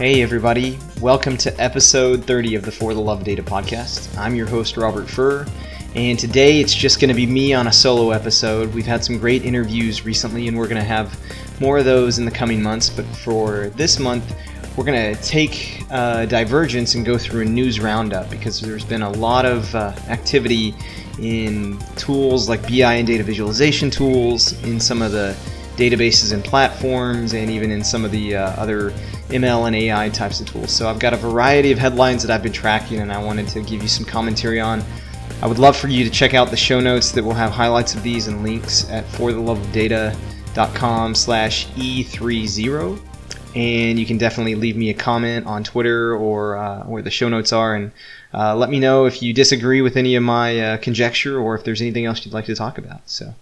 Hey, everybody. Welcome to episode 30 of the For the Love Data podcast. I'm your host, Robert Furr, and today it's just going to be me on a solo episode. We've had some great interviews recently, and we're going to have more of those in the coming months. But for this month, we're going to take uh, Divergence and go through a news roundup because there's been a lot of uh, activity in tools like BI and data visualization tools, in some of the databases and platforms, and even in some of the uh, other ML and AI types of tools. So I've got a variety of headlines that I've been tracking and I wanted to give you some commentary on. I would love for you to check out the show notes that will have highlights of these and links at fortheloveofdata.com slash E30. And you can definitely leave me a comment on Twitter or uh, where the show notes are and uh, let me know if you disagree with any of my uh, conjecture or if there's anything else you'd like to talk about. So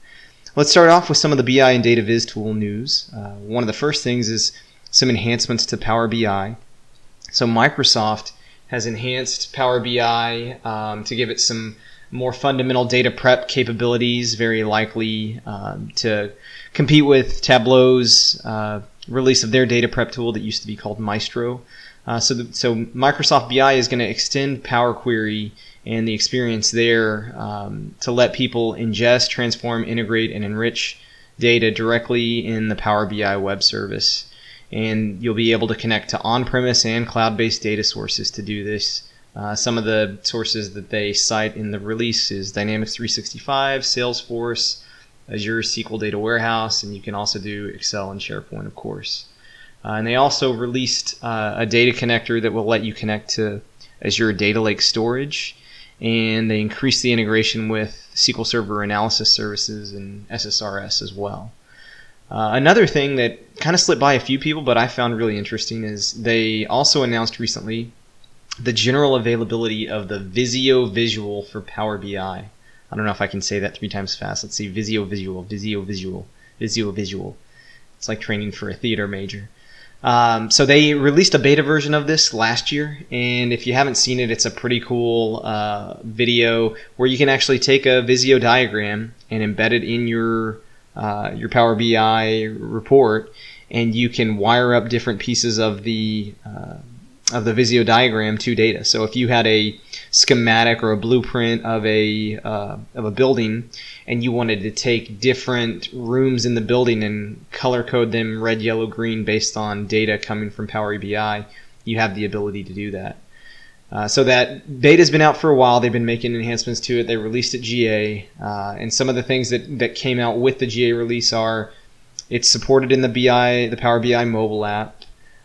let's start off with some of the BI and data viz tool news. Uh, one of the first things is some enhancements to Power BI. So Microsoft has enhanced Power BI um, to give it some more fundamental data prep capabilities, very likely um, to compete with Tableau's uh, release of their data prep tool that used to be called Maestro. Uh, so, the, so Microsoft BI is going to extend Power Query and the experience there um, to let people ingest, transform, integrate, and enrich data directly in the Power BI web service and you'll be able to connect to on-premise and cloud-based data sources to do this. Uh, some of the sources that they cite in the release is Dynamics 365, Salesforce, Azure SQL Data Warehouse, and you can also do Excel and SharePoint, of course. Uh, and they also released uh, a data connector that will let you connect to Azure Data Lake Storage, and they increased the integration with SQL Server Analysis Services and SSRS as well. Uh, another thing that kind of slipped by a few people, but I found really interesting, is they also announced recently the general availability of the Visio Visual for Power BI. I don't know if I can say that three times fast. Let's see, Visio Visual, Visio Visual, Visio Visual. It's like training for a theater major. Um, so they released a beta version of this last year, and if you haven't seen it, it's a pretty cool uh, video where you can actually take a Visio diagram and embed it in your uh, your Power BI report, and you can wire up different pieces of the uh, of the Visio diagram to data. So if you had a schematic or a blueprint of a uh, of a building, and you wanted to take different rooms in the building and color code them red, yellow, green based on data coming from Power BI, you have the ability to do that. Uh, so that beta's been out for a while. They've been making enhancements to it. They released it GA, uh, and some of the things that that came out with the GA release are it's supported in the BI, the Power BI mobile app.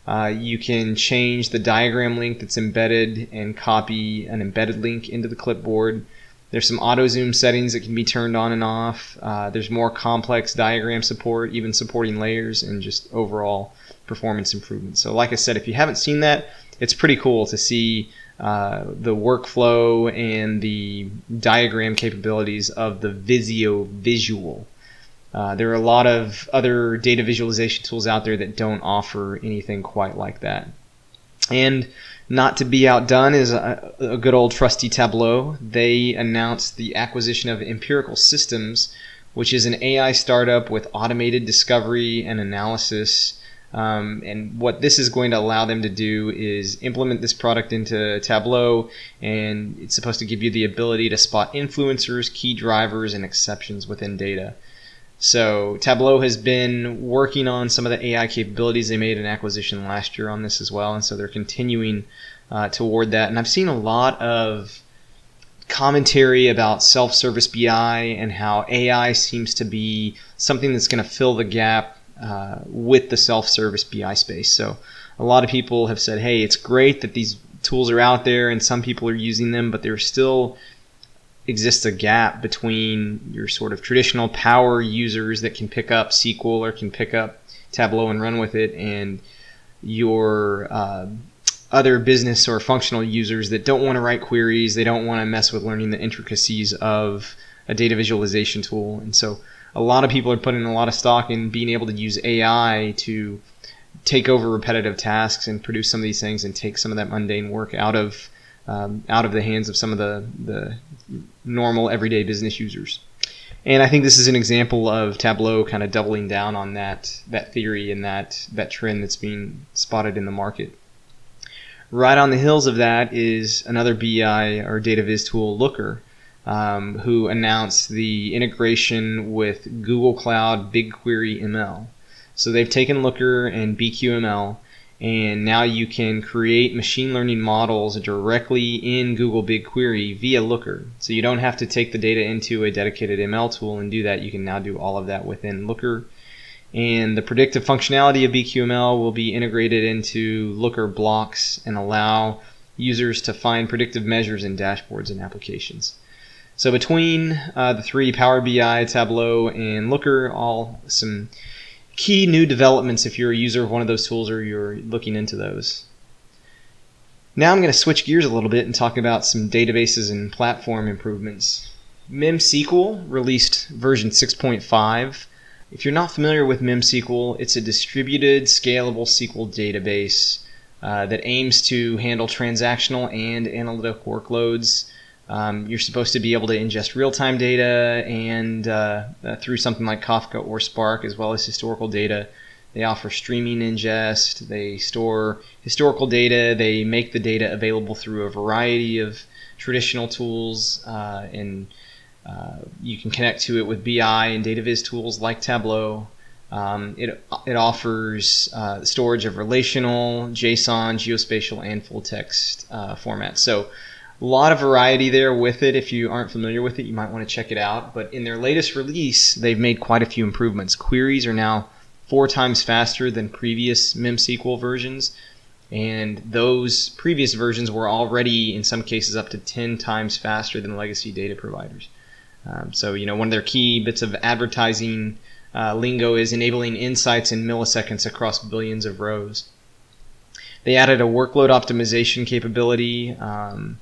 Uh, you can change the diagram link that's embedded and copy an embedded link into the clipboard. There's some auto zoom settings that can be turned on and off. Uh, there's more complex diagram support, even supporting layers and just overall performance improvements. So, like I said, if you haven't seen that, it's pretty cool to see uh, the workflow and the diagram capabilities of the Visio Visual. Uh, there are a lot of other data visualization tools out there that don't offer anything quite like that. And not to be outdone is a, a good old trusty Tableau. They announced the acquisition of Empirical Systems, which is an AI startup with automated discovery and analysis um, and what this is going to allow them to do is implement this product into Tableau, and it's supposed to give you the ability to spot influencers, key drivers, and exceptions within data. So Tableau has been working on some of the AI capabilities. They made an acquisition last year on this as well, and so they're continuing uh, toward that. And I've seen a lot of commentary about self-service BI and how AI seems to be something that's going to fill the gap uh, with the self-service BI space. So a lot of people have said, hey, it's great that these tools are out there and some people are using them, but they're still exists a gap between your sort of traditional power users that can pick up SQL or can pick up Tableau and run with it, and your uh, other business or functional users that don't want to write queries, they don't want to mess with learning the intricacies of a data visualization tool, and so a lot of people are putting a lot of stock in being able to use AI to take over repetitive tasks and produce some of these things and take some of that mundane work out of um, out of the hands of some of the, the normal everyday business users. And I think this is an example of Tableau kind of doubling down on that that theory and that that trend that's being spotted in the market. Right on the heels of that is another BI or data viz tool, Looker, um, who announced the integration with Google Cloud BigQuery ML. So they've taken Looker and BQML and now you can create machine learning models directly in Google BigQuery via Looker. So you don't have to take the data into a dedicated ML tool and do that. You can now do all of that within Looker. And the predictive functionality of BQML will be integrated into Looker blocks and allow users to find predictive measures in dashboards and applications. So between uh, the three Power BI, Tableau, and Looker, all some key new developments if you're a user of one of those tools or you're looking into those. Now I'm going to switch gears a little bit and talk about some databases and platform improvements. MemSQL released version 6.5. If you're not familiar with MemSQL, it's a distributed, scalable SQL database uh, that aims to handle transactional and analytic workloads um, you're supposed to be able to ingest real-time data and uh, uh, through something like Kafka or Spark, as well as historical data. They offer streaming ingest. They store historical data. They make the data available through a variety of traditional tools, uh, and uh, you can connect to it with BI and data viz tools like Tableau. Um, it, it offers uh, storage of relational, JSON, geospatial, and full text uh, formats. So a lot of variety there with it. If you aren't familiar with it, you might want to check it out. But in their latest release, they've made quite a few improvements. Queries are now four times faster than previous MemSQL versions. And those previous versions were already, in some cases, up to 10 times faster than legacy data providers. Um, so, you know, one of their key bits of advertising uh, lingo is enabling insights in milliseconds across billions of rows. They added a workload optimization capability. Um,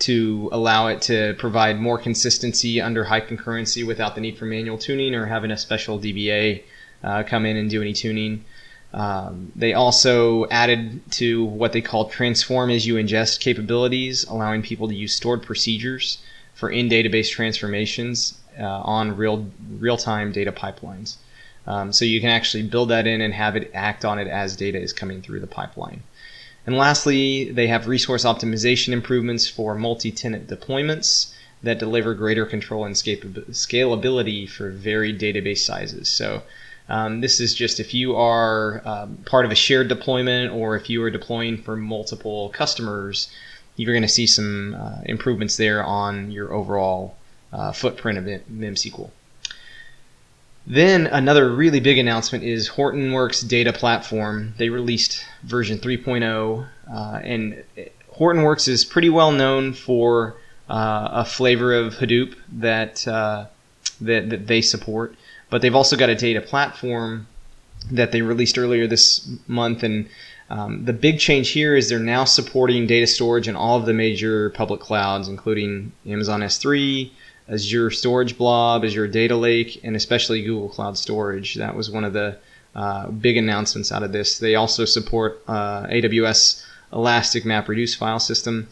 to allow it to provide more consistency under high concurrency without the need for manual tuning or having a special DBA uh, come in and do any tuning. Um, they also added to what they call transform as you ingest capabilities, allowing people to use stored procedures for in-database transformations uh, on real real-time data pipelines. Um, so you can actually build that in and have it act on it as data is coming through the pipeline. And lastly, they have resource optimization improvements for multi-tenant deployments that deliver greater control and scalability for varied database sizes. So um, this is just if you are um, part of a shared deployment or if you are deploying for multiple customers, you're going to see some uh, improvements there on your overall uh, footprint of MemSQL. Then another really big announcement is Hortonworks Data Platform. They released version 3.0, uh, and Hortonworks is pretty well known for uh, a flavor of Hadoop that, uh, that that they support. But they've also got a data platform that they released earlier this month, and um, the big change here is they're now supporting data storage in all of the major public clouds, including Amazon S3, Azure Storage Blob, Azure Data Lake, and especially Google Cloud Storage. That was one of the uh, big announcements out of this. They also support uh, AWS Elastic MapReduce file system.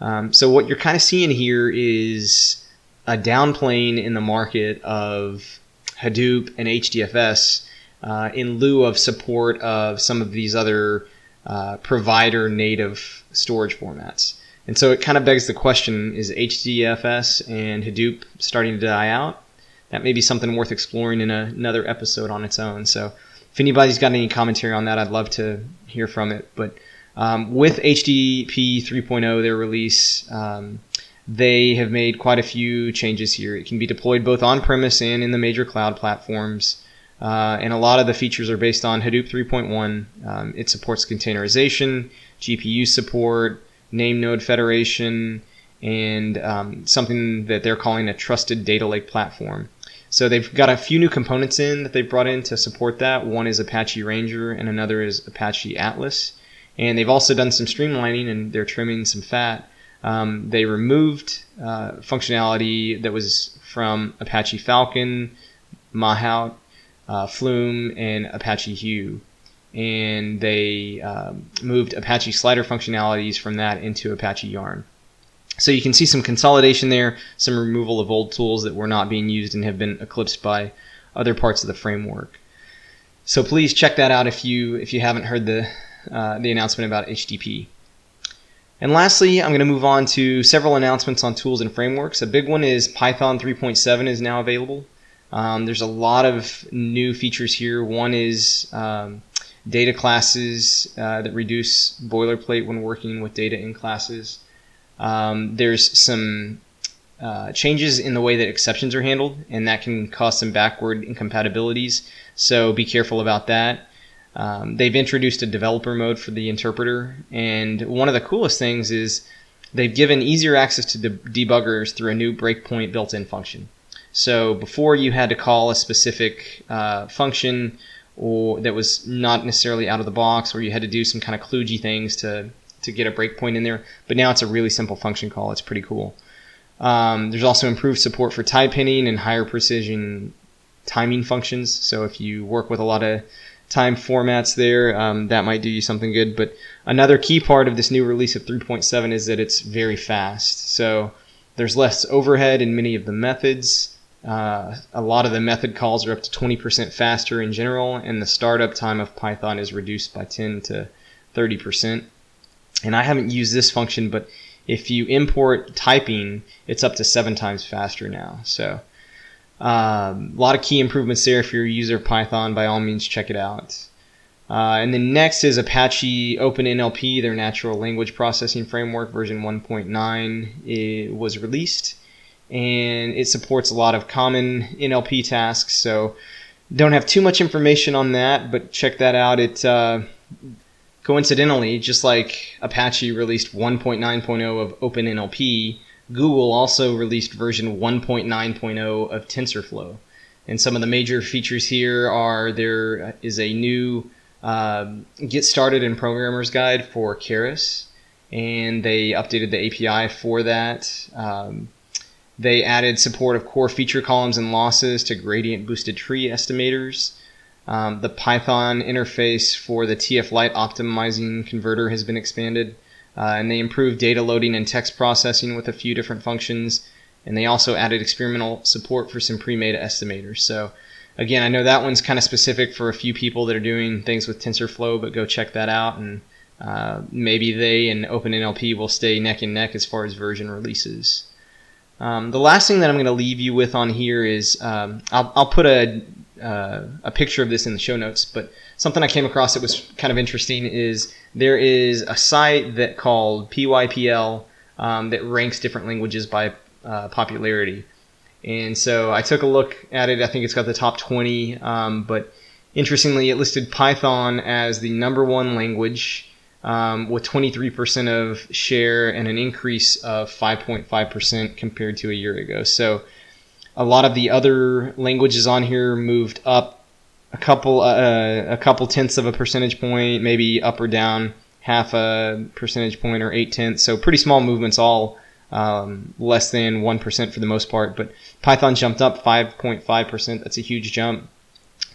Um, so what you're kind of seeing here is a downplaying in the market of Hadoop and HDFS uh, in lieu of support of some of these other uh, provider native storage formats. And so it kind of begs the question is HDFS and Hadoop starting to die out? That may be something worth exploring in a, another episode on its own. So if anybody's got any commentary on that, I'd love to hear from it. But um, with HDP 3.0, their release, um, they have made quite a few changes here. It can be deployed both on premise and in the major cloud platforms. Uh, and a lot of the features are based on Hadoop 3.1. Um, it supports containerization, GPU support, name node federation, and um, something that they're calling a trusted data lake platform. So they've got a few new components in that they've brought in to support that. One is Apache Ranger, and another is Apache Atlas. And they've also done some streamlining and they're trimming some fat. Um, they removed uh, functionality that was from Apache Falcon, Mahout, uh, Flume, and Apache Hue. And they um, moved Apache slider functionalities from that into Apache Yarn. So you can see some consolidation there, some removal of old tools that were not being used and have been eclipsed by other parts of the framework. So please check that out if you if you haven't heard the uh, the announcement about HDP. And lastly, I'm going to move on to several announcements on tools and frameworks. A big one is Python 3.7 is now available. Um, there's a lot of new features here. One is um, data classes uh, that reduce boilerplate when working with data in classes. Um, there's some uh, changes in the way that exceptions are handled, and that can cause some backward incompatibilities. So be careful about that. Um, they've introduced a developer mode for the interpreter, and one of the coolest things is they've given easier access to the debuggers through a new breakpoint built-in function. So before you had to call a specific uh, function or that was not necessarily out of the box, or you had to do some kind of kludgy things to to get a breakpoint in there. But now it's a really simple function call. It's pretty cool. Um, there's also improved support for type hinting and higher precision timing functions. So if you work with a lot of time formats there, um, that might do you something good. But another key part of this new release of 3.7 is that it's very fast. So there's less overhead in many of the methods. Uh, a lot of the method calls are up to 20% faster in general, and the startup time of Python is reduced by 10 to 30%. And I haven't used this function, but if you import typing, it's up to seven times faster now. So um, a lot of key improvements there. If you're a user of Python, by all means, check it out. Uh, and then next is Apache OpenNLP, their natural language processing framework, version 1.9 it was released. And it supports a lot of common NLP tasks. So don't have too much information on that, but check that out. It uh, coincidentally, just like Apache released 1.9.0 of OpenNLP, Google also released version 1.9.0 of TensorFlow. And some of the major features here are there is a new uh, Get Started in Programmer's Guide for Keras, and they updated the API for that. Um, they added support of core feature columns and losses to gradient boosted tree estimators. Um, the Python interface for the TF-Lite optimizing converter has been expanded. Uh, and they improved data loading and text processing with a few different functions. And they also added experimental support for some pre-made estimators. So again, I know that one's kind of specific for a few people that are doing things with TensorFlow, but go check that out. And uh, maybe they and OpenNLP will stay neck and neck as far as version releases. Um, the last thing that I'm going to leave you with on here is um, I'll, I'll, put a, uh, a picture of this in the show notes, but something I came across that was kind of interesting is there is a site that called PYPL um, that ranks different languages by uh, popularity. And so I took a look at it. I think it's got the top 20, um, but interestingly, it listed Python as the number one language um, with 23% of share and an increase of 5.5% compared to a year ago. So a lot of the other languages on here moved up a couple uh, a couple tenths of a percentage point, maybe up or down half a percentage point or eight tenths. So pretty small movements, all um, less than one percent for the most part. But Python jumped up 5.5 percent. That's a huge jump.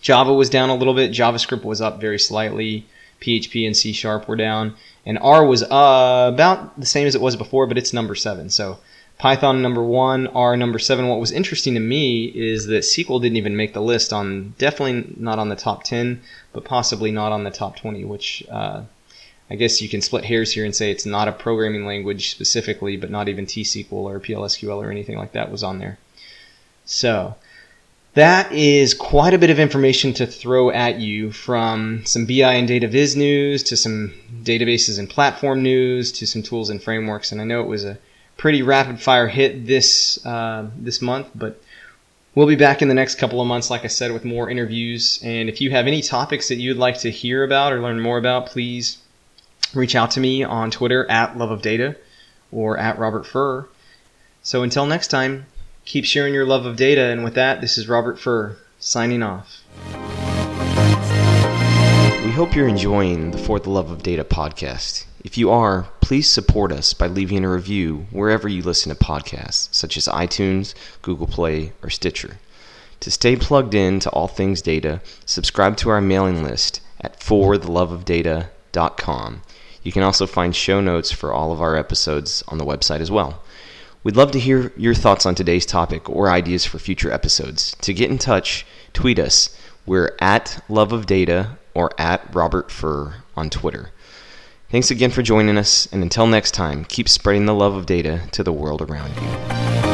Java was down a little bit. JavaScript was up very slightly. PHP and C Sharp were down, and R was uh, about the same as it was before, but it's number seven. So Python number one, R number seven. What was interesting to me is that SQL didn't even make the list on, definitely not on the top 10, but possibly not on the top 20, which uh, I guess you can split hairs here and say it's not a programming language specifically, but not even T-SQL or PLSQL or anything like that was on there. So that is quite a bit of information to throw at you from some BI and data viz news to some databases and platform news to some tools and frameworks. And I know it was a pretty rapid fire hit this uh, this month, but we'll be back in the next couple of months, like I said, with more interviews. And if you have any topics that you'd like to hear about or learn more about, please reach out to me on Twitter at Love of Data or at Robert Furr. So until next time, keep sharing your love of data. And with that, this is Robert Furr signing off. We hope you're enjoying the For the Love of Data podcast. If you are, please support us by leaving a review wherever you listen to podcasts, such as iTunes, Google Play, or Stitcher. To stay plugged in to all things data, subscribe to our mailing list at fortheloveofdata.com. You can also find show notes for all of our episodes on the website as well. We'd love to hear your thoughts on today's topic or ideas for future episodes. To get in touch, tweet us. We're at Love of Data or at Robert Furr on Twitter. Thanks again for joining us, and until next time, keep spreading the love of data to the world around you.